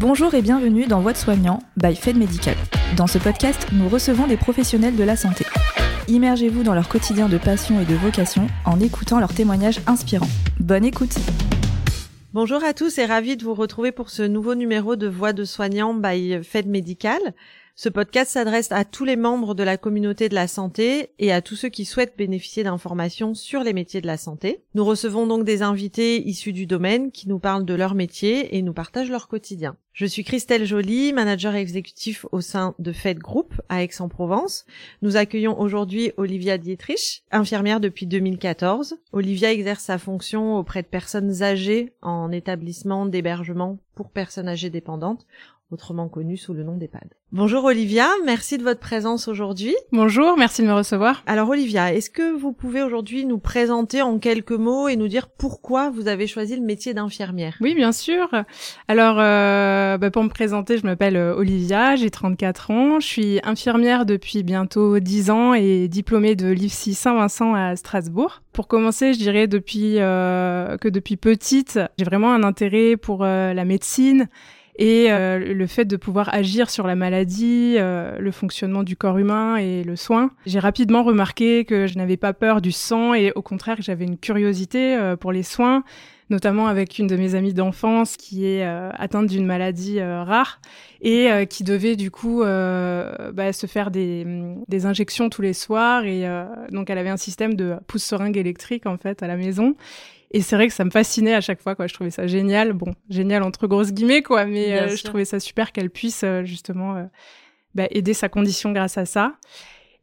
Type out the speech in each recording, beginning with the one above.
Bonjour et bienvenue dans Voix de soignant by Fed Medical. Dans ce podcast, nous recevons des professionnels de la santé. Immergez-vous dans leur quotidien de passion et de vocation en écoutant leurs témoignages inspirants. Bonne écoute Bonjour à tous et ravi de vous retrouver pour ce nouveau numéro de Voix de soignant by Fed Medical. Ce podcast s'adresse à tous les membres de la communauté de la santé et à tous ceux qui souhaitent bénéficier d'informations sur les métiers de la santé. Nous recevons donc des invités issus du domaine qui nous parlent de leur métier et nous partagent leur quotidien. Je suis Christelle Joly, manager exécutif au sein de Fed Group à Aix-en-Provence. Nous accueillons aujourd'hui Olivia Dietrich, infirmière depuis 2014. Olivia exerce sa fonction auprès de personnes âgées en établissement d'hébergement pour personnes âgées dépendantes autrement connu sous le nom d'EHPAD. Bonjour Olivia, merci de votre présence aujourd'hui. Bonjour, merci de me recevoir. Alors Olivia, est-ce que vous pouvez aujourd'hui nous présenter en quelques mots et nous dire pourquoi vous avez choisi le métier d'infirmière? Oui, bien sûr. Alors, euh, bah, pour me présenter, je m'appelle euh, Olivia, j'ai 34 ans, je suis infirmière depuis bientôt 10 ans et diplômée de l'IFSI Saint-Vincent à Strasbourg. Pour commencer, je dirais depuis euh, que depuis petite, j'ai vraiment un intérêt pour euh, la médecine et euh, le fait de pouvoir agir sur la maladie, euh, le fonctionnement du corps humain et le soin. J'ai rapidement remarqué que je n'avais pas peur du sang et au contraire que j'avais une curiosité euh, pour les soins notamment avec une de mes amies d'enfance qui est atteinte d'une maladie rare et qui devait du coup bah, se faire des, des, injections tous les soirs et donc elle avait un système de pousse seringue électrique en fait à la maison et c'est vrai que ça me fascinait à chaque fois, quoi. Je trouvais ça génial. Bon, génial entre grosses guillemets, quoi. Mais euh, je trouvais ça super qu'elle puisse euh, justement euh, bah, aider sa condition grâce à ça.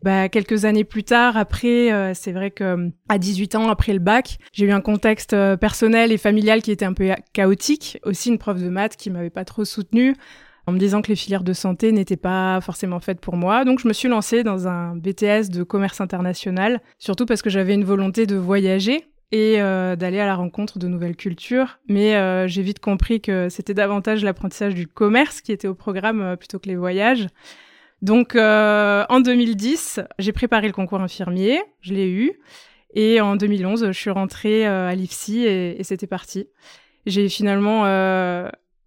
Bah, quelques années plus tard, après, c'est vrai que à 18 ans, après le bac, j'ai eu un contexte personnel et familial qui était un peu chaotique. Aussi une prof de maths qui m'avait pas trop soutenue en me disant que les filières de santé n'étaient pas forcément faites pour moi. Donc je me suis lancée dans un BTS de commerce international, surtout parce que j'avais une volonté de voyager et euh, d'aller à la rencontre de nouvelles cultures. Mais euh, j'ai vite compris que c'était davantage l'apprentissage du commerce qui était au programme euh, plutôt que les voyages. Donc en 2010, j'ai préparé le concours infirmier, je l'ai eu. Et en 2011, je suis rentrée à l'IFSI et, et c'était parti. J'ai finalement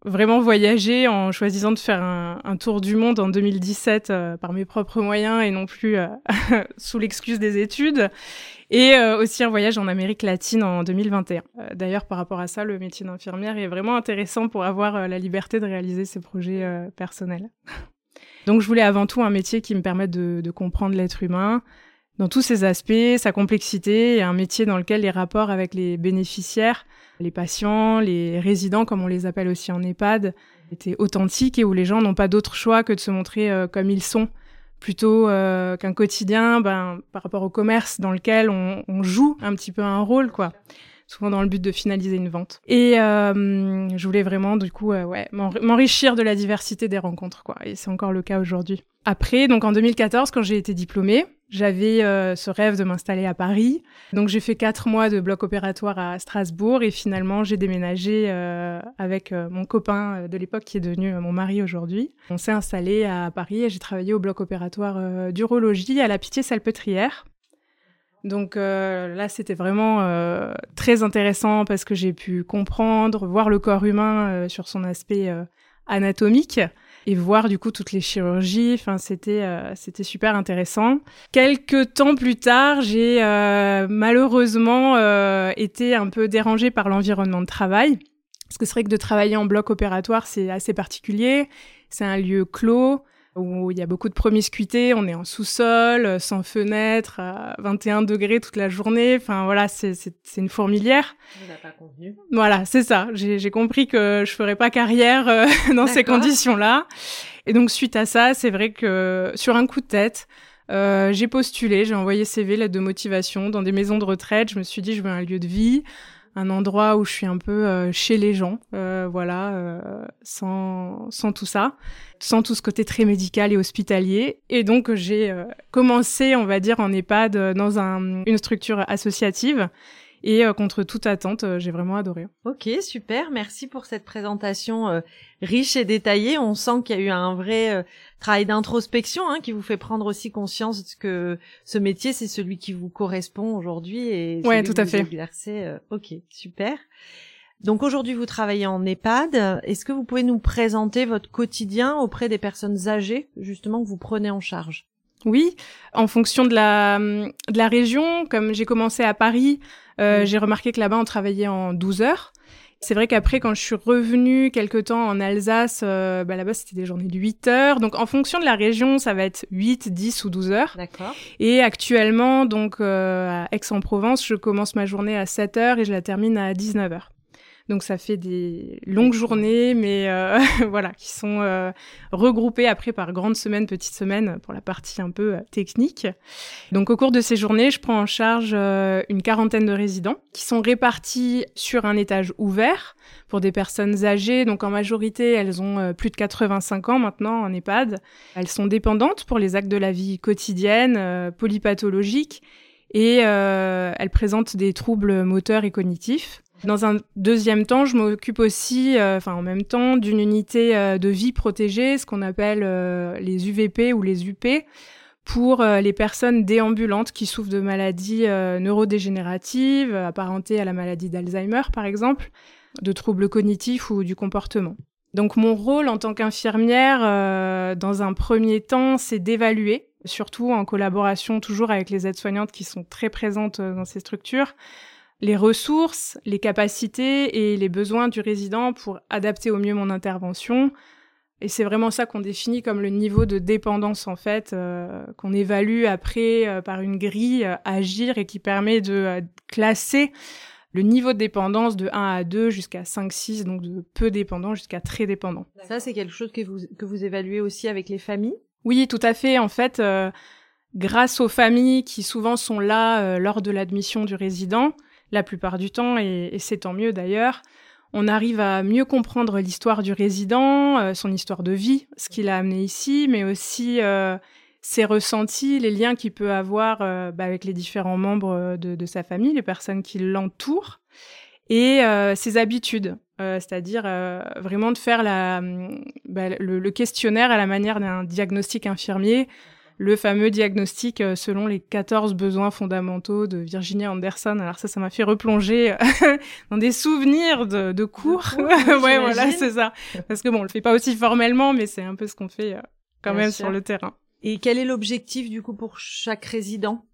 vraiment voyagé en choisissant de faire un, tour du monde en 2017 par mes propres moyens et non plus sous l'excuse des études et euh, aussi un voyage en Amérique latine en 2021. Euh, d'ailleurs, par rapport à ça, le métier d'infirmière est vraiment intéressant pour avoir euh, la liberté de réaliser ses projets personnels. Donc, je voulais avant tout un métier qui me permette de comprendre l'être humain dans tous ses aspects, sa complexité, un métier dans lequel les rapports avec les bénéficiaires, les patients, les résidents, comme on les appelle aussi en EHPAD, étaient authentiques et où les gens n'ont pas d'autre choix que de se montrer comme ils sont plutôt euh, qu'un quotidien ben, par rapport au commerce dans lequel on, on, joue un petit peu un rôle, quoi. Souvent dans le but de finaliser une vente. Et euh, je voulais vraiment, du coup, euh, ouais, m'enrichir de la diversité des rencontres, quoi. Et c'est encore le cas aujourd'hui. Après, donc en 2014, quand j'ai été diplômée, j'avais euh, ce rêve de m'installer à Paris. Donc j'ai fait quatre mois de bloc opératoire à Strasbourg et finalement j'ai déménagé euh, avec euh, mon copain de l'époque qui est devenu mon mari aujourd'hui. On s'est installé à Paris et j'ai travaillé au bloc opératoire d'urologie à la Pitié-Salpêtrière. Donc là, c'était vraiment très intéressant parce que j'ai pu comprendre, voir le corps humain sur son aspect anatomique et voir du coup toutes les chirurgies. Enfin, c'était euh, c'était super intéressant. Quelques temps plus tard, j'ai euh, malheureusement euh, été un peu dérangée par l'environnement de travail. Parce que c'est vrai que de travailler en bloc opératoire, c'est assez particulier. C'est un lieu clos où il y a beaucoup de promiscuité, on est en sous-sol, euh, sans fenêtre, à 21 degrés toute la journée. Enfin voilà, c'est une fourmilière. pas convenu? Voilà, c'est ça. J'ai compris que je ferais pas carrière euh, dans ces conditions-là. Et donc suite à ça, c'est vrai que sur un coup de tête, euh, j'ai postulé, j'ai envoyé CV, lettre de motivation dans des maisons de retraite. Je me suis dit, je veux un lieu de vie un endroit où je suis un peu euh, chez les gens, euh, voilà, euh, sans, sans tout ça, sans tout ce côté très médical et hospitalier. Et donc j'ai commencé, on va dire, en EHPAD dans un, une structure associative et euh, contre toute attente, euh, j'ai vraiment adoré. Ok, super. Merci pour cette présentation euh, riche et détaillée. On sent qu'il y a eu un vrai travail d'introspection hein, qui vous fait prendre aussi conscience que ce métier, c'est celui qui vous correspond aujourd'hui et ouais, tout à fait. Exercer. ok, super. Donc aujourd'hui, vous travaillez en EHPAD. Est-ce que vous pouvez nous présenter votre quotidien auprès des personnes âgées, justement, que vous prenez en charge? Oui, en fonction de la, de la région, comme j'ai commencé à Paris, euh, j'ai remarqué que là-bas, on travaillait en 12 heures. C'est vrai qu'après, quand je suis revenue quelque temps en Alsace, euh, bah là-bas, c'était des journées de 8 heures. Donc, en fonction de la région, ça va être 8, 10 ou 12 heures. D'accord. Et actuellement, donc, euh, à Aix-en-Provence, je commence ma journée à 7 heures et je la termine à 19 heures. Donc ça fait des longues journées, mais euh, voilà, qui sont euh, regroupées après par grandes semaines, petites semaines pour la partie un peu euh, technique. Donc au cours de ces journées, je prends en charge une quarantaine de résidents qui sont répartis sur un étage ouvert pour des personnes âgées. Donc en majorité, elles ont plus de 85 ans maintenant en EHPAD. Elles sont dépendantes pour les actes de la vie quotidienne, polypathologiques, et elles présentent des troubles moteurs et cognitifs. Dans un deuxième temps, je m'occupe aussi, euh, enfin en même temps, d'une unité euh, de vie protégée, ce qu'on appelle euh, les UVP ou les UP, pour les personnes déambulantes qui souffrent de maladies neurodégénératives, apparentées à la maladie d'Alzheimer par exemple, de troubles cognitifs ou du comportement. Donc mon rôle en tant qu'infirmière, dans un premier temps, c'est d'évaluer, surtout en collaboration toujours avec les aides-soignantes qui sont très présentes dans ces structures, les ressources, les capacités et les besoins du résident pour adapter au mieux mon intervention. Et c'est vraiment ça qu'on définit comme le niveau de dépendance en fait, euh, qu'on évalue après euh, par une grille euh, agir et qui permet de classer le niveau de dépendance de 1 à 2 jusqu'à 5, 6, donc de peu dépendant jusqu'à très dépendant. Ça, c'est quelque chose que vous, que vous évaluez aussi avec les familles? Oui, tout à fait. En fait, grâce aux familles qui souvent sont là lors de l'admission du résident, la plupart du temps, et, c'est tant mieux d'ailleurs. On arrive à mieux comprendre l'histoire du résident, euh, son histoire de vie, ce qu'il a amené ici, mais aussi euh, ses ressentis, les liens qu'il peut avoir euh, bah, avec les différents membres de, sa famille, les personnes qui l'entourent, et ses habitudes, c'est-à-dire vraiment de faire la, bah, le, questionnaire à la manière d'un diagnostic infirmier le fameux diagnostic euh, selon les 14 besoins fondamentaux de Virginia Anderson. Alors ça, ça m'a fait replonger euh, dans des souvenirs de, de cours. ouais, voilà, c'est ça. Parce que bon, on le fait pas aussi formellement, mais c'est un peu ce qu'on fait euh, quand même sur le terrain. Et quel est l'objectif du coup pour chaque résident?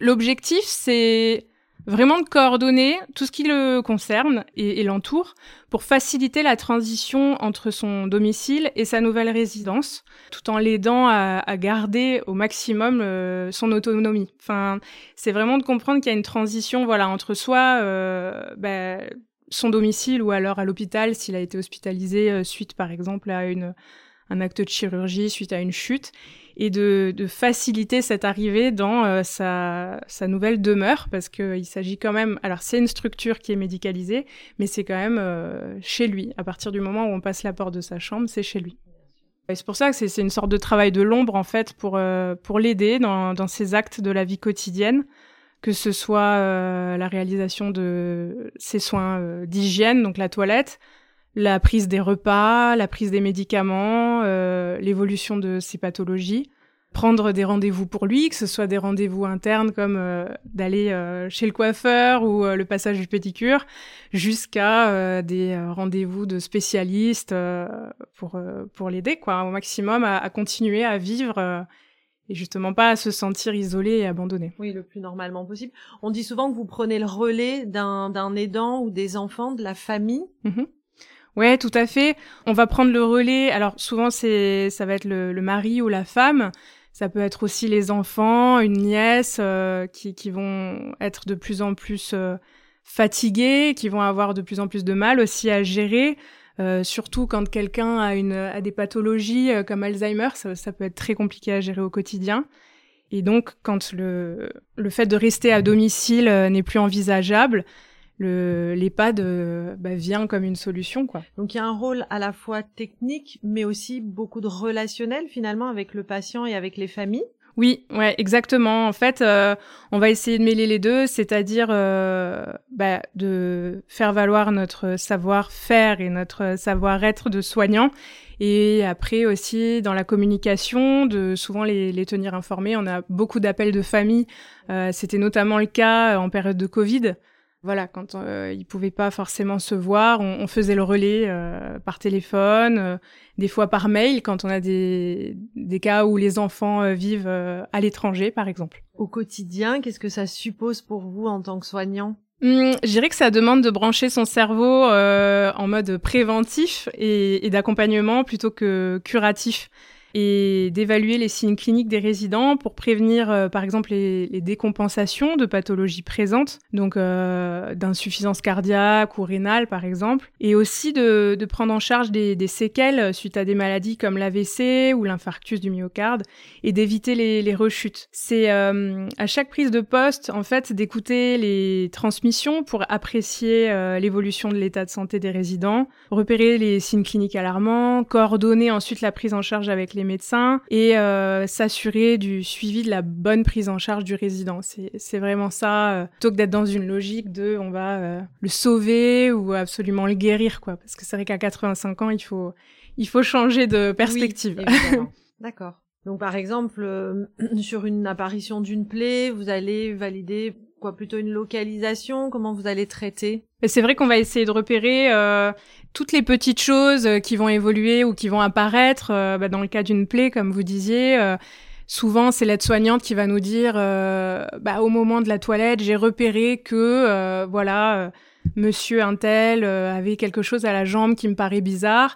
L'objectif, c'est vraiment de coordonner tout ce qui le concerne et, l'entoure pour faciliter la transition entre son domicile et sa nouvelle résidence, tout en l'aidant à, garder au maximum euh, son autonomie. Enfin, c'est vraiment de comprendre qu'il y a une transition, voilà, entre soi, euh, bah, son domicile ou alors à l'hôpital s'il a été hospitalisé euh, suite, par exemple, à une un acte de chirurgie suite à une chute et de, faciliter cette arrivée dans euh, sa, nouvelle demeure parce qu'il s'agit quand même, alors c'est une structure qui est médicalisée, mais c'est quand même euh, chez lui. À partir du moment où on passe la porte de sa chambre, c'est chez lui. Et c'est pour ça que c'est une sorte de travail de l'ombre en fait pour, euh, pour l'aider dans ses actes de la vie quotidienne que ce soit la réalisation de ses soins d'hygiène, donc la toilette, la prise des repas, la prise des médicaments, euh, l'évolution de ses pathologies, prendre des rendez-vous pour lui, que ce soit des rendez-vous internes comme euh, d'aller euh, chez le coiffeur ou le passage du pédicure, jusqu'à des rendez-vous de spécialistes pour pour l'aider quoi au maximum à, à continuer à vivre et justement pas à se sentir isolé et abandonné. Oui, le plus normalement possible. On dit souvent que vous prenez le relais d'un aidant ou des enfants de la famille. Mmh Ouais, tout à fait. On va prendre le relais. Alors souvent c'est ça va être le, mari ou la femme. Ça peut être aussi les enfants, une nièce euh, qui, vont être de plus en plus euh, fatigués, qui vont avoir de plus en plus de mal aussi à gérer. Euh, surtout quand quelqu'un a, une, a des pathologies comme Alzheimer, ça, ça, peut être très compliqué à gérer au quotidien. Et donc, quand le, le fait de rester à domicile n'est plus envisageable, le l'EHPAD euh, bah, vient comme une solution quoi. Donc il y a un rôle à la fois technique mais aussi beaucoup de relationnel finalement avec le patient et avec les familles. Oui, ouais, exactement. En fait, euh, on va essayer de mêler les deux, c'est-à-dire euh, bah, de faire valoir notre savoir-faire et notre savoir-être de soignant, et après aussi dans la communication, de souvent les, les tenir informés. On a beaucoup d'appels de famille. C'était notamment le cas en période de Covid voilà, quand euh, ils pouvaient pas forcément se voir, on, faisait le relais euh, par téléphone, euh, des fois par mail, quand on a des, des cas où les enfants euh, vivent à l'étranger, par exemple. Au quotidien, qu'est-ce que ça suppose pour vous en tant que soignant? Hum, je dirais que ça demande de brancher son cerveau euh, en mode préventif et, et d'accompagnement plutôt que curatif et d'évaluer les signes cliniques des résidents pour prévenir, euh, par exemple, les, les, décompensations de pathologies présentes, donc euh, d'insuffisance cardiaque ou rénale, par exemple, et aussi de, prendre en charge des, séquelles suite à des maladies comme l'AVC ou l'infarctus du myocarde, et d'éviter les, rechutes. C'est euh, à chaque prise de poste, en fait, d'écouter les transmissions pour apprécier euh, l'évolution de l'état de santé des résidents, repérer les signes cliniques alarmants, coordonner ensuite la prise en charge avec les médecins et euh, s'assurer du suivi de la bonne prise en charge du résident. C'est vraiment ça, euh, plutôt que d'être dans une logique de on va euh, le sauver ou absolument le guérir, quoi. Parce que c'est vrai qu'à 85 ans, il faut, il faut changer de perspective. D'accord. Donc par exemple, sur une apparition d'une plaie, vous allez valider quoi plutôt une localisation? Comment vous allez traiter? C'est vrai qu'on va essayer de repérer euh, toutes les petites choses euh, qui vont évoluer ou qui vont apparaître. Euh, bah, dans le cas d'une plaie, comme vous disiez, euh, souvent c'est l'aide-soignante qui va nous dire, bah, au moment de la toilette, j'ai repéré que voilà, Monsieur Intel avait quelque chose à la jambe qui me paraît bizarre.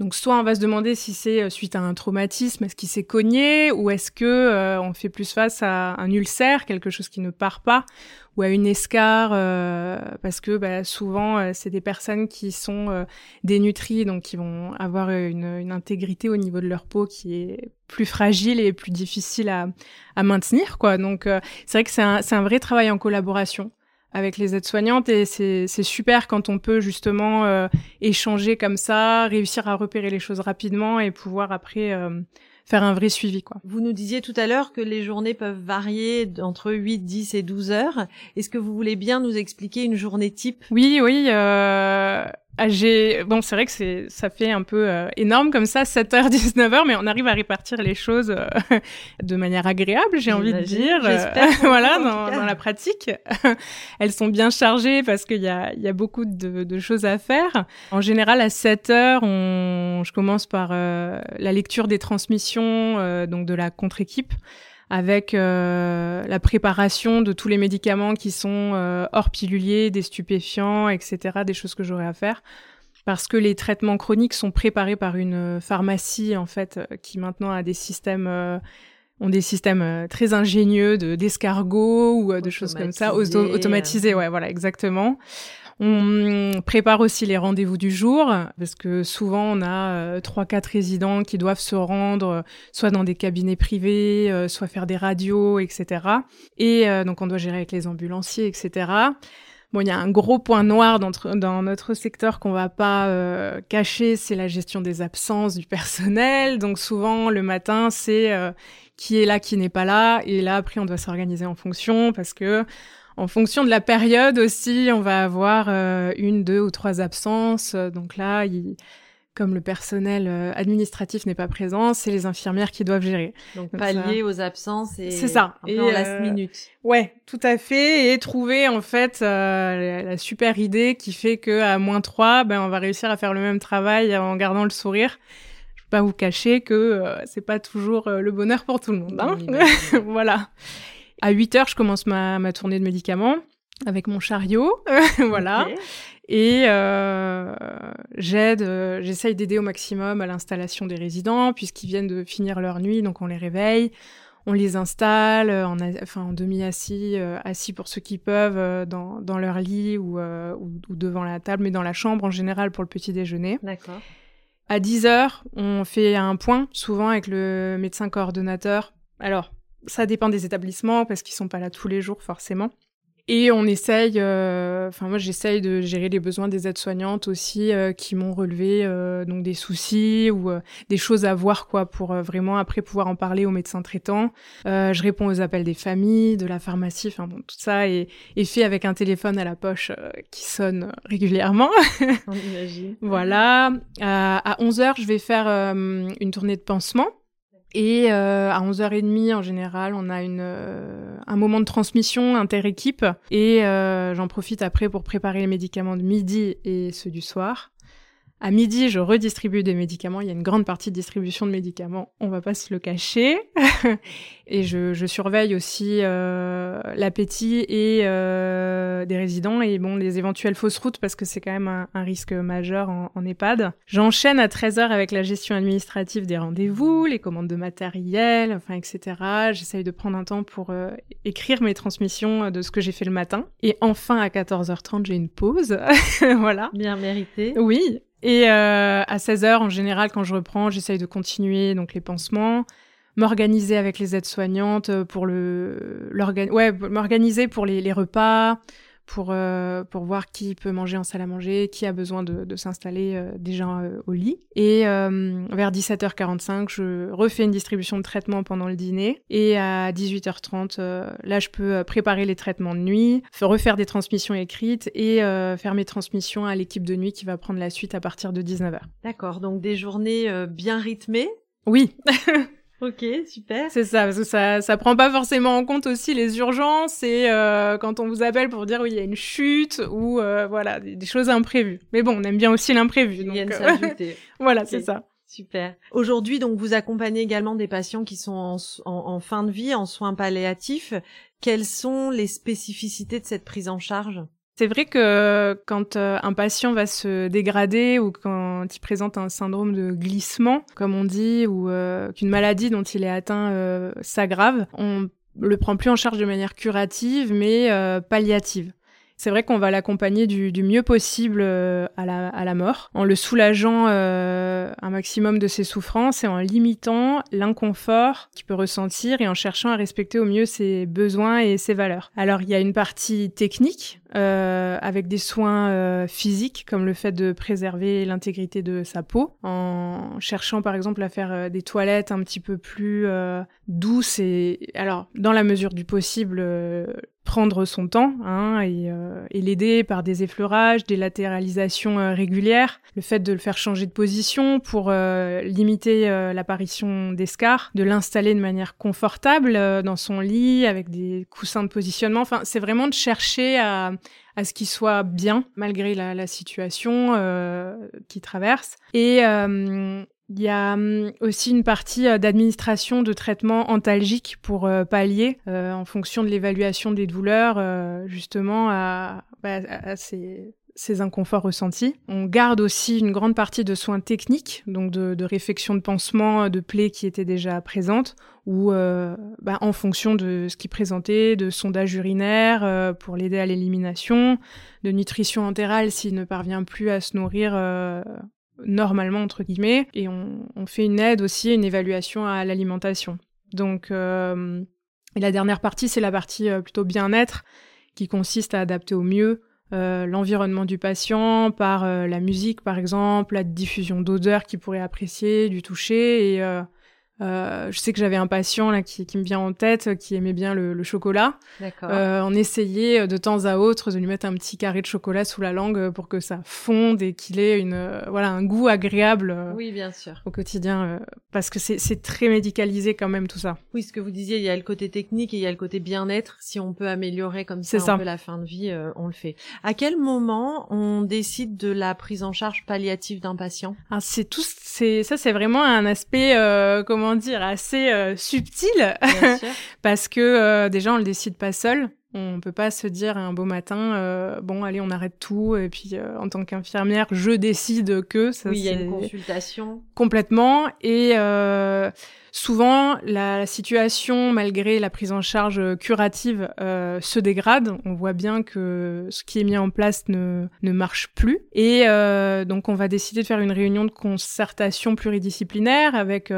Donc soit on va se demander si c'est suite à un traumatisme, est-ce qu'il s'est cogné, ou est-ce que on fait plus face à un ulcère, quelque chose qui ne part pas, ou à une escarre euh, parce que bah, souvent euh, c'est des personnes qui sont euh, dénutries donc qui vont avoir une, une, intégrité au niveau de leur peau qui est plus fragile et plus difficile à, à maintenir quoi. Donc c'est vrai que c'est un, un vrai travail en collaboration avec les aides-soignantes et c'est super quand on peut justement échanger comme ça, réussir à repérer les choses rapidement et pouvoir après faire un vrai suivi quoi. Vous nous disiez tout à l'heure que les journées peuvent varier entre 8, 10 et 12 heures. Est-ce que vous voulez bien nous expliquer une journée type? Oui, oui. Euh... J'ai bon, c'est vrai que c'est ça fait un peu euh, énorme comme ça, 7h 19h mais on arrive à répartir les choses euh, de manière agréable, j'ai envie de dire. voilà, dans, dans, la pratique. Elles sont bien chargées parce qu'il y a il y a beaucoup de, de, choses à faire. En général à 7h, on je commence par euh, la lecture des transmissions donc de la contre-équipe avec euh, la préparation de tous les médicaments qui sont euh, hors piluliers, des stupéfiants, etc., des choses que j'aurais à faire. Parce que les traitements chroniques sont préparés par une pharmacie, en fait, euh, qui maintenant a des systèmes ont des systèmes très ingénieux de d'escargots ou de choses comme ça, automatisés, ouais, voilà, exactement. On prépare aussi les rendez-vous du jour parce que souvent on a euh, trois quatre résidents qui doivent se rendre euh, soit dans des cabinets privés, euh, soit faire des radios, etc. Et donc on doit gérer avec les ambulanciers, etc. Bon, il y a un gros point noir dans, dans notre secteur qu'on va pas cacher, c'est la gestion des absences du personnel. Donc souvent le matin, c'est qui est là, qui n'est pas là, et là après on doit s'organiser en fonction parce que en fonction de la période aussi, on va avoir euh, une, deux ou trois absences. Donc là, comme le personnel euh, administratif n'est pas présent, c'est les infirmières qui doivent gérer. Donc, pallier aux absences et c'est ça. et en last minute. Ouais, tout à fait. Et trouver en fait la, super idée qui fait que à moins 3, ben on va réussir à faire le même travail en gardant le sourire. Je peux pas vous cacher que c'est pas toujours le bonheur pour tout le monde. Hein voilà. À 8 heures, je commence ma, ma tournée de médicaments avec mon chariot, voilà. Et euh, j'aide, euh, j'essaye d'aider au maximum à l'installation des résidents puisqu'ils viennent de finir leur nuit, donc on les réveille, on les installe, euh, en, enfin en demi-assis, euh, assis pour ceux qui peuvent dans, dans leur lit ou, ou, ou, devant la table, mais dans la chambre en général pour le petit déjeuner. D'accord. À 10 heures, on fait un point, souvent avec le médecin coordonnateur. Alors, ça dépend des établissements parce qu'ils sont pas là tous les jours forcément. Et on essaye, euh, enfin moi j'essaye de gérer les besoins des aides-soignantes aussi euh, qui m'ont relevé euh, donc des soucis ou des choses à voir quoi pour vraiment après pouvoir en parler aux médecins traitants. je réponds aux appels des familles, de la pharmacie, enfin bon tout ça est, est, fait avec un téléphone à la poche qui sonne régulièrement. On imagine. voilà. à 11 heures je vais faire une tournée de pansement Et euh, à 11h30, en général, on a euh, un moment de transmission inter-équipe. Et euh, j'en profite après pour préparer les médicaments de midi et ceux du soir. À midi, je redistribue des médicaments. Il y a une grande partie de distribution de médicaments, on va pas se le cacher. et je, je, surveille aussi euh, l'appétit et euh, des résidents et bon les éventuelles fausses routes parce que c'est quand même un, un, risque majeur en, en EHPAD. J'enchaîne à 13h avec la gestion administrative des rendez-vous, les commandes de matériel, enfin etc. J'essaye de prendre un temps pour euh, écrire mes transmissions de ce que j'ai fait le matin. Et enfin à 14h30, j'ai une pause. voilà. Bien mérité. Oui. Et euh, à 16h, en général, quand je reprends, j'essaye de continuer donc les pansements, m'organiser avec les aides-soignantes pour le, ouais, m'organiser pour les repas, pour, euh, pour voir qui peut manger en salle à manger, qui a besoin de, de s'installer euh, déjà euh, au lit. Et vers 17h45, je refais une distribution de traitements pendant le dîner. Et à 18h30, euh, là, je peux préparer les traitements de nuit, refaire des transmissions écrites et faire mes transmissions à l'équipe de nuit qui va prendre la suite à partir de 19h. D'accord, donc des journées bien rythmées Oui. Ok, super. C'est ça, parce que ça, ça prend pas forcément en compte aussi les urgences et euh, quand on vous appelle pour dire oui, il y a une chute ou euh, voilà, des, des, choses imprévues. Mais bon, on aime bien aussi l'imprévu. Ils viennent s'ajouter. voilà, okay. c'est ça. Super. Aujourd'hui, donc, vous accompagnez également des patients qui sont en, en, en, fin de vie, en soins palliatifs. Quelles sont les spécificités de cette prise en charge? C'est vrai que quand euh, un patient va se dégrader ou quand il présente un syndrome de glissement, comme on dit, ou euh, qu'une maladie dont il est atteint euh, s'aggrave, on le prend plus en charge de manière curative, mais palliative. C'est vrai qu'on va l'accompagner du, du, mieux possible euh, à, la, à, la, mort, en le soulageant euh, un maximum de ses souffrances et en limitant l'inconfort qu'il peut ressentir et en cherchant à respecter au mieux ses besoins et ses valeurs. Alors il y a une partie technique euh, avec des soins euh, physiques comme le fait de préserver l'intégrité de sa peau en cherchant par exemple à faire euh, des toilettes un petit peu plus euh, douces et alors dans la mesure du possible prendre son temps hein, et, euh, et l'aider par des effleurages, des latéralisations euh, régulières, le fait de le faire changer de position pour euh, limiter l'apparition d'escarres, de l'installer de manière confortable dans son lit avec des coussins de positionnement. Enfin, c'est vraiment de chercher à, à ce qu'il soit bien malgré la, la situation qu'il traverse. Et il y a hum, aussi une partie euh, d'administration de traitement antalgique pour euh, pallier, euh, en fonction de l'évaluation des douleurs, justement à, bah, à ces, ces, inconforts ressentis. On garde aussi une grande partie de soins techniques, donc de, de réfection de pansement de plaies qui étaient déjà présentes, ou bah, en fonction de ce qui présentait, de sondage urinaire pour l'aider à l'élimination, de nutrition entérale s'il ne parvient plus à se nourrir normalement entre guillemets et on, fait une aide aussi une évaluation à l'alimentation. Donc euh, et la dernière partie c'est la partie euh, plutôt bien-être qui consiste à adapter au mieux euh, l'environnement du patient par euh, la musique par exemple la diffusion d'odeurs qu'il pourrait apprécier du toucher et euh, euh, je sais que j'avais un patient là qui, qui, me vient en tête qui aimait bien le, le chocolat. Euh, on essayait de temps à autre de lui mettre un petit carré de chocolat sous la langue pour que ça fonde et qu'il ait une euh, voilà un goût agréable. Euh, oui, bien sûr. Au quotidien, euh, parce que c'est très médicalisé quand même tout ça. Oui, ce que vous disiez, il y a le côté technique et il y a le côté bien-être. Si on peut améliorer comme ça, ça. un peu la fin de vie, on le fait. À quel moment on décide de la prise en charge palliative d'un patient? Ah, C'est tout, c'est ça, c'est vraiment un aspect comment comment dire, assez euh, subtil, parce que euh, déjà on le décide pas seul. On peut pas se dire un beau matin, euh, bon allez on arrête tout et puis euh, en tant qu'infirmière je décide que ça. Oui, il y a une consultation. Complètement et euh, souvent la, situation malgré la prise en charge curative euh, se dégrade. On voit bien que ce qui est mis en place ne ne marche plus et donc on va décider de faire une réunion de concertation pluridisciplinaire avec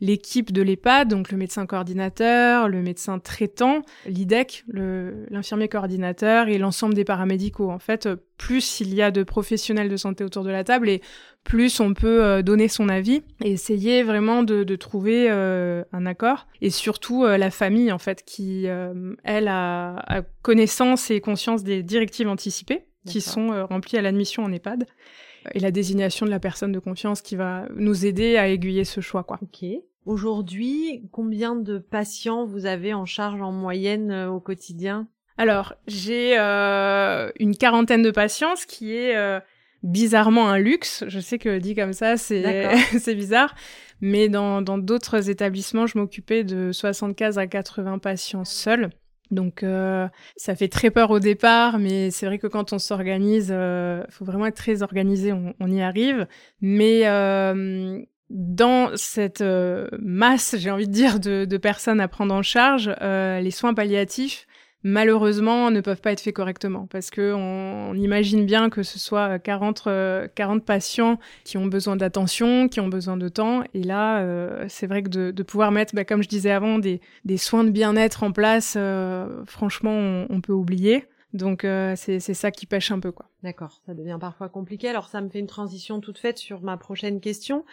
l'équipe de l'EHPAD, donc le médecin coordinateur, le médecin traitant, l'IDEC, l'infirmier coordinateur et l'ensemble des paramédicaux. En fait, plus il y a de professionnels de santé autour de la table et plus on peut euh, donner son avis et essayer vraiment de, de trouver euh, un accord. Et surtout euh, la famille, en fait, qui, euh, elle, a, a, connaissance et conscience des directives anticipées qui sont euh, remplies à l'admission en EHPAD et la désignation de la personne de confiance qui va nous aider à aiguiller ce choix quoi. OK. Aujourd'hui, combien de patients vous avez en charge en moyenne euh, au quotidien? Alors, j'ai euh, une quarantaine de patients, ce qui est euh, bizarrement un luxe. Je sais que dit comme ça, c'est c'est bizarre. Mais dans d'autres établissements, je m'occupais de 75 à 80 patients seuls. Donc euh, ça fait très peur au départ, mais c'est vrai que quand on s'organise, il euh, faut vraiment être très organisé, on, on y arrive. Mais euh, dans cette euh, masse, j'ai envie de dire, de, de, personnes à prendre en charge, euh, les soins palliatifs, malheureusement, ne peuvent pas être faits correctement parce que on, imagine bien que ce soit 40, 40 patients qui ont besoin d'attention, qui ont besoin de temps. Et là, euh, c'est vrai que de, de pouvoir mettre, bah, comme je disais avant, des, des soins de bien-être en place, euh, franchement, on, on, peut oublier. Donc euh, c'est ça qui pêche un peu quoi. D'accord, ça devient parfois compliqué. Alors ça me fait une transition toute faite sur ma prochaine question.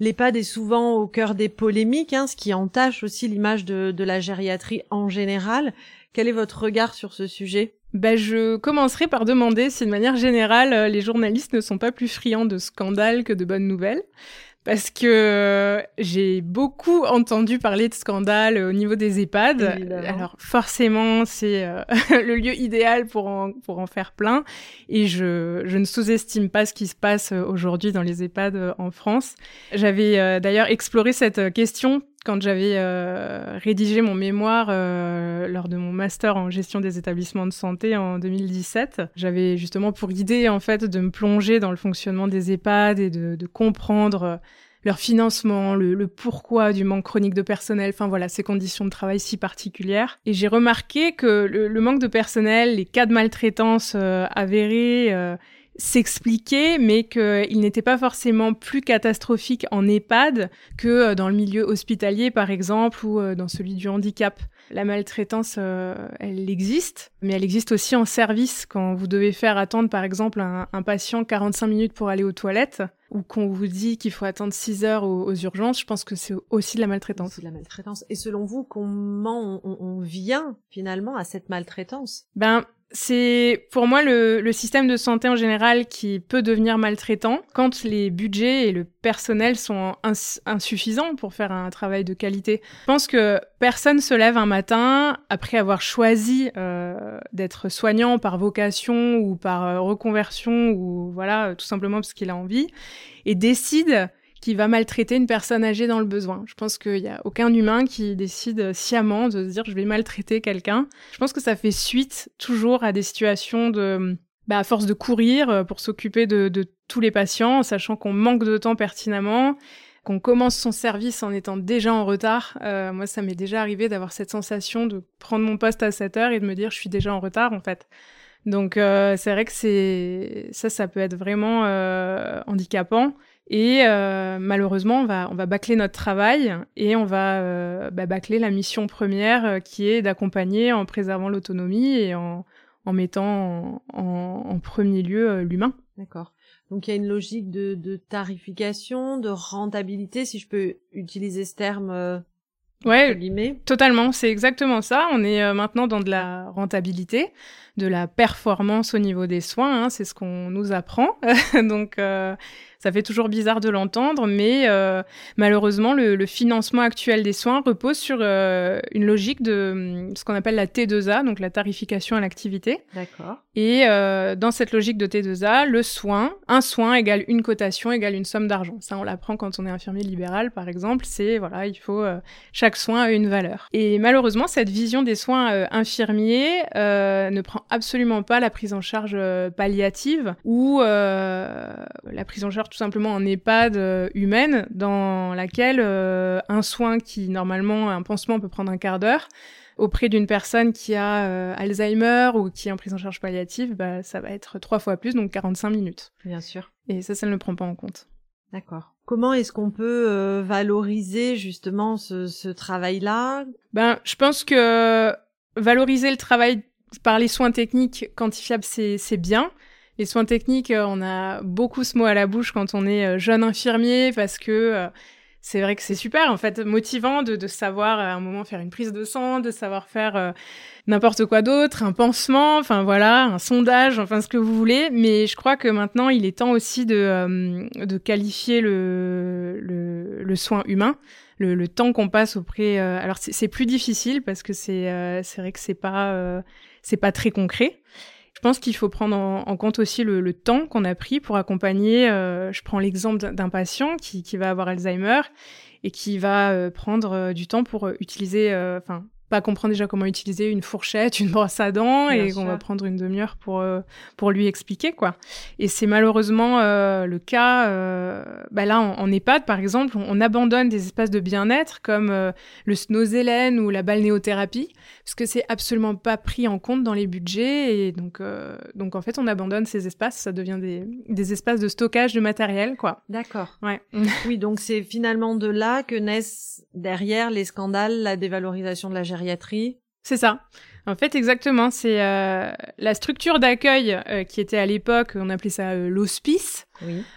L'EHPAD est souvent au cœur des polémiques, hein, ce qui entache aussi l'image de, de, la gériatrie en général. Quel est votre regard sur ce sujet? Ben, je commencerai par demander si de manière générale euh, les journalistes ne sont pas plus friands de scandales que de bonnes nouvelles parce que euh, j'ai beaucoup entendu parler de scandales au niveau des EHPAD. Alors forcément, c'est euh, le lieu idéal pour en, pour en faire plein. Et je, je ne sous-estime pas ce qui se passe aujourd'hui dans les EHPAD en France. J'avais d'ailleurs exploré cette question quand j'avais euh, rédigé mon mémoire euh, lors de mon master en gestion des établissements de santé en 2017, j'avais justement pour idée en fait de me plonger dans le fonctionnement des EHPAD et de, comprendre euh, leur financement, le, le, pourquoi du manque chronique de personnel, enfin voilà, ces conditions de travail si particulières. Et j'ai remarqué que le, le, manque de personnel, les cas de maltraitance euh, avérés, euh, mais qu'il n'était pas forcément plus catastrophique en EHPAD que euh, dans le milieu hospitalier, par exemple, ou euh, dans celui du handicap. La maltraitance, euh, elle existe, mais elle existe aussi en service. Quand vous devez faire attendre, par exemple, un, un patient 45 minutes pour aller aux toilettes, ou qu'on vous dit qu'il faut attendre 6 heures aux, urgences, je pense que c'est aussi de la maltraitance. C'est de la maltraitance. Et selon vous, comment on, on vient finalement à cette maltraitance? Ben, c'est pour moi le, le, système de santé en général qui peut devenir maltraitant quand les budgets et le personnel sont ins insuffisants pour faire un travail de qualité. Je pense que personne se lève un matin après avoir choisi euh, d'être soignant par vocation ou par euh, reconversion ou voilà tout simplement parce qu'il a envie et décide qui va maltraiter une personne âgée dans le besoin. Je pense qu'il n'y a aucun humain qui décide sciemment de se dire je vais maltraiter quelqu'un. Je pense que ça fait suite toujours à des situations de bah, à force de courir euh, pour s'occuper de, de, tous les patients, sachant qu'on manque de temps pertinemment, qu'on commence son service en étant déjà en retard. Euh, moi, ça m'est déjà arrivé d'avoir cette sensation de prendre mon poste à 7 heures et de me dire je suis déjà en retard en fait. Donc euh, c'est vrai que c'est ça, ça peut être vraiment euh, handicapant. Et euh, malheureusement, on va, on va bâcler notre travail et on va euh, bah, bâcler la mission première euh, qui est d'accompagner en préservant l'autonomie et en, en mettant en, en, premier lieu l'humain. D'accord. Donc il y a une logique de, de, tarification, de rentabilité, si je peux utiliser ce terme. Ouais, totalement. C'est exactement ça. On est maintenant dans de la rentabilité, de la performance au niveau des soins. Hein, c'est ce qu'on nous apprend. Donc ça fait toujours bizarre de l'entendre, mais euh, malheureusement, le, le, financement actuel des soins repose sur euh, une logique de hum, ce qu'on appelle la T2A, donc la tarification à l'activité. D'accord. Et euh, dans cette logique de T2A, le soin, un soin égale une cotation égale une somme d'argent. Ça, on l'apprend quand on est infirmier libéral, par exemple. C'est voilà, il faut euh, chaque soin a une valeur. Et malheureusement, cette vision des soins euh, infirmiers ne prend absolument pas la prise en charge palliative ou la prise en charge tout simplement en EHPAD euh, humaine dans laquelle euh, un soin qui normalement un pansement peut prendre un quart d'heure auprès d'une personne qui a euh, Alzheimer ou qui est en prise en charge palliative, bah, ça va être trois fois plus, donc 45 minutes. Bien sûr. Et ça, ça ne le prend pas en compte. D'accord. Comment est-ce qu'on peut valoriser justement ce, ce travail-là? Ben, je pense que valoriser le travail par les soins techniques quantifiables, c'est bien. Les soins techniques, euh, on a beaucoup ce mot à la bouche quand on est euh, jeune infirmier parce que euh, c'est vrai que c'est super, en fait, motivant de, savoir à un moment faire une prise de sang, de savoir faire n'importe quoi d'autre, un pansement, enfin voilà, un sondage, enfin ce que vous voulez. Mais je crois que maintenant, il est temps aussi de, qualifier le, soin humain. Le, temps qu'on passe auprès. Alors c'est plus difficile parce que c'est c'est vrai que c'est pas c'est pas très concret. Je pense qu'il faut prendre en, compte aussi le, temps qu'on a pris pour accompagner. Euh, je prends l'exemple d'un patient qui, va avoir Alzheimer et qui va euh, prendre euh, du temps pour utiliser, enfin, pas comprendre déjà comment utiliser une fourchette, une brosse à dents, et qu'on va prendre une demi-heure pour euh, pour lui expliquer quoi. Et c'est malheureusement euh, le cas. Euh, bah là, en, en, EHPAD par exemple, on, abandonne des espaces de bien-être comme euh, le snozelen ou la balnéothérapie parce que c'est absolument pas pris en compte dans les budgets et donc euh, donc en fait on abandonne ces espaces, ça devient des des espaces de stockage de matériel quoi. D'accord. Ouais. oui, donc c'est finalement de là que naissent derrière les scandales, la dévalorisation de la gériatrie c'est ça. En fait, exactement. C'est euh, la structure d'accueil euh, qui était à l'époque, on appelait ça euh, l'hospice,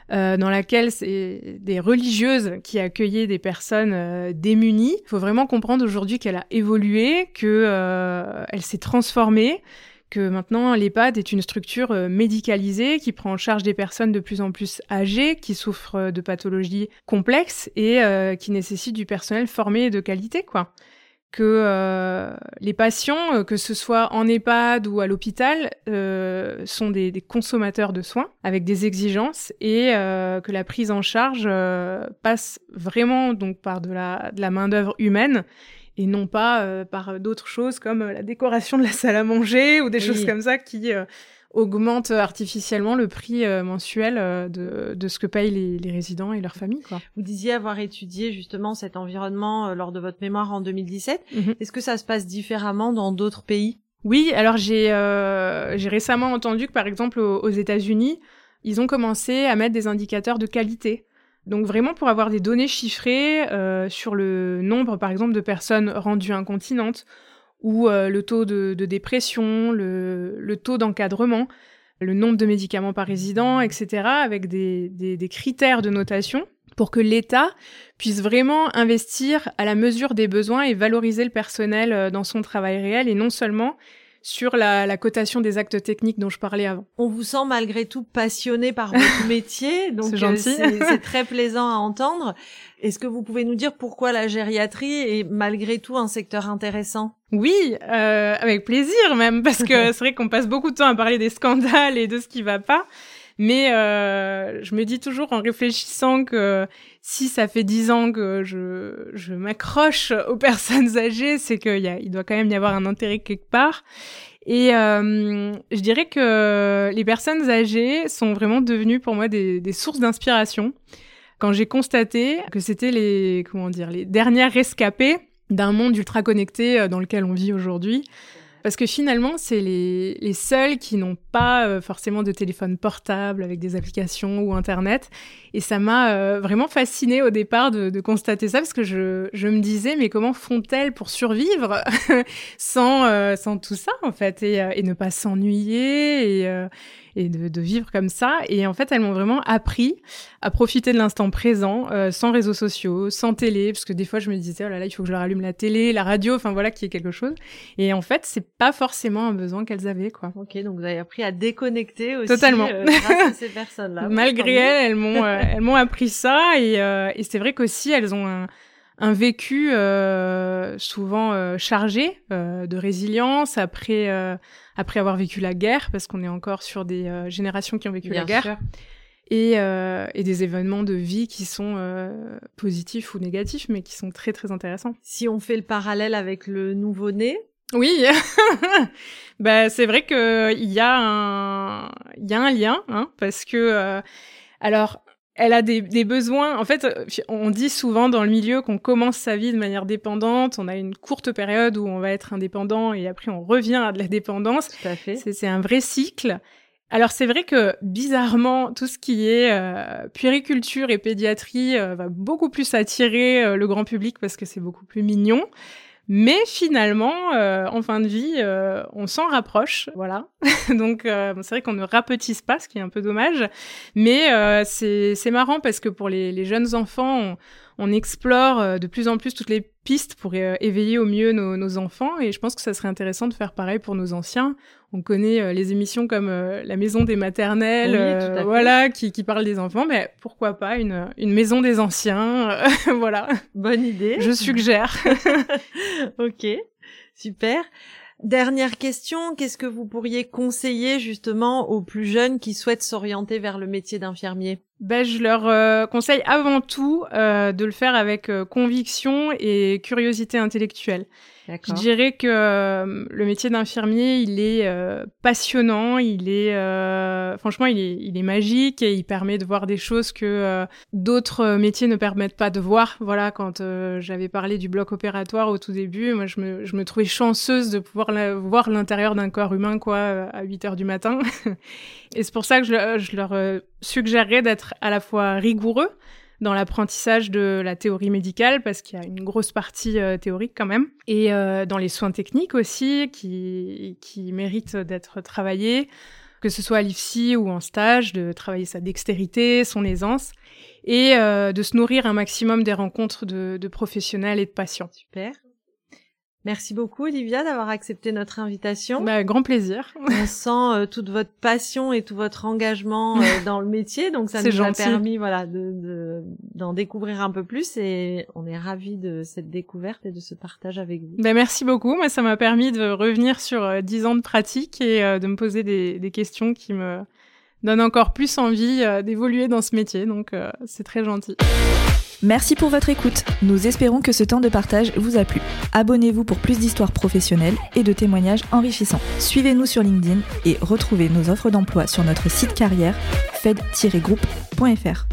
dans laquelle c'est des religieuses qui accueillaient des personnes démunies. Il faut vraiment comprendre aujourd'hui qu'elle a évolué, que elle s'est transformée, que maintenant l'EHPAD est une structure médicalisée qui prend en charge des personnes de plus en plus âgées, qui souffrent de pathologies complexes et qui nécessitent du personnel formé et de qualité, quoi que euh, les patients, euh, que ce soit en EHPAD ou à l'hôpital, euh, sont des, des, consommateurs de soins avec des exigences et euh, que la prise en charge euh, passe vraiment donc par de la, de la main d'œuvre humaine et non pas par d'autres choses comme la décoration de la salle à manger ou des choses comme ça qui augmente artificiellement le prix euh, mensuel euh, de, de, ce que payent les, les, résidents et leurs familles. Quoi. Vous disiez avoir étudié justement cet environnement euh, lors de votre mémoire en 2017. Mhm. Est-ce que ça se passe différemment dans d'autres pays? Oui, alors j'ai euh, récemment entendu que par exemple aux, aux États-Unis, ils ont commencé à mettre des indicateurs de qualité. Donc vraiment pour avoir des données chiffrées euh, sur le nombre, par exemple, de personnes rendues incontinentes ou euh, le taux de, dépression, le, taux d'encadrement, le nombre de médicaments par résident, etc., avec des critères de notation pour que l'État puisse vraiment investir à la mesure des besoins et valoriser le personnel euh, dans son travail réel et non seulement sur la, la, cotation des actes techniques dont je parlais avant. On vous sent malgré tout passionné par votre métier, donc c'est gentil. c'est très plaisant à entendre. Est-ce que vous pouvez nous dire pourquoi la gériatrie est malgré tout un secteur intéressant? Oui, euh, avec plaisir même, parce que c'est vrai qu'on passe beaucoup de temps à parler des scandales et de ce qui va pas. Mais euh, je me dis toujours en réfléchissant que si ça fait dix ans que je, je m'accroche aux personnes âgées, c'est qu'il il doit quand même y avoir un intérêt quelque part. Et euh, je dirais que les personnes âgées sont vraiment devenues pour moi des, des sources d'inspiration. Quand j'ai constaté que c'était les comment dire les dernières rescapées d'un monde ultra connecté euh, dans lequel on vit aujourd'hui, parce que finalement, c'est les, les seuls qui n'ont pas euh, forcément de téléphone portable avec des applications ou Internet. Et ça m'a euh, vraiment fasciné au départ de, de, constater ça, parce que je, je me disais, mais comment font-elles pour survivre sans, euh, sans tout ça, en fait, et, et ne pas s'ennuyer et et de, de, vivre comme ça. Et en fait, elles m'ont vraiment appris à profiter de l'instant présent, euh, sans réseaux sociaux, sans télé, parce que des fois, je me disais, oh là là, il faut que je leur allume la télé, la radio, enfin voilà, qu'il y ait quelque chose. Et en fait, c'est pas forcément un besoin qu'elles avaient, quoi. Ok, donc vous avez appris à déconnecter aussi Totalement. Euh, grâce à ces personnes-là. Malgré elles, elles m'ont, euh, elles m'ont appris ça, et, et c'est vrai qu'aussi, elles ont un un vécu euh, souvent euh, chargé euh, de résilience après après avoir vécu la guerre, parce qu'on est encore sur des euh, générations qui ont vécu Bien la guerre, sûr. et, euh, et des événements de vie qui sont euh, positifs ou négatifs, mais qui sont très très intéressants. Si on fait le parallèle avec le nouveau-né, oui, bah, c'est vrai qu'il y a un il y a un lien, hein, parce que euh, alors elle a des, des, besoins. En fait, on dit souvent dans le milieu qu'on commence sa vie de manière dépendante. On a une courte période où on va être indépendant et après on revient à de la dépendance. Tout à fait. C'est un vrai cycle. Alors c'est vrai que bizarrement, tout ce qui est euh, puériculture et pédiatrie euh, va beaucoup plus attirer euh, le grand public parce que c'est beaucoup plus mignon. Mais finalement, euh, en fin de vie, euh, on s'en rapproche, voilà. Donc euh, c'est vrai qu'on ne rapetisse pas, ce qui est un peu dommage. Mais euh, c'est marrant parce que pour les, les jeunes enfants, on explore euh, de plus en plus toutes les pistes pour euh, éveiller au mieux nos, enfants et je pense que ça serait intéressant de faire pareil pour nos anciens. On connaît euh, les émissions comme La Maison des maternelles, voilà, qui, qui parlent des enfants, mais pourquoi pas une, une maison des anciens, voilà. Bonne idée. Je suggère. ok, super. Dernière question, qu'est-ce que vous pourriez conseiller justement aux plus jeunes qui souhaitent s'orienter vers le métier d'infirmier? Ben, je leur euh, conseille avant tout euh, de le faire avec euh, conviction et curiosité intellectuelle. Je dirais que le métier d'infirmier, il est passionnant, il est franchement, il est, il est magique et il permet de voir des choses que d'autres métiers ne permettent pas de voir. Voilà, quand j'avais parlé du bloc opératoire au tout début, moi je me, je me trouvais chanceuse de pouvoir voir l'intérieur d'un corps humain quoi à 8 heures du matin. et c'est pour ça que je, je leur suggérerais d'être à la fois rigoureux dans l'apprentissage de la théorie médicale, parce qu'il y a une grosse partie euh, théorique quand même, et euh, dans les soins techniques aussi, qui, qui méritent d'être travaillés, que ce soit à l'IFSI ou en stage, de travailler sa dextérité, son aisance, et euh, de se nourrir un maximum des rencontres de, de professionnels et de patients. Super. Merci beaucoup Olivia d'avoir accepté notre invitation. Bah, grand plaisir. On sent euh, toute votre passion et tout votre engagement euh, dans le métier, donc ça nous a permis voilà de d'en découvrir un peu plus et on est ravis de cette découverte et de ce partage avec vous. Bah, merci beaucoup. Moi, ça m'a permis de revenir sur euh, dix ans de pratique et de me poser des, des questions qui me donnent encore plus envie d'évoluer dans ce métier. Donc c'est très gentil. Merci pour votre écoute. Nous espérons que ce temps de partage vous a plu. Abonnez-vous pour plus d'histoires professionnelles et de témoignages enrichissants. Suivez-nous sur LinkedIn et retrouvez nos offres d'emploi sur notre site carrière fed-group.fr.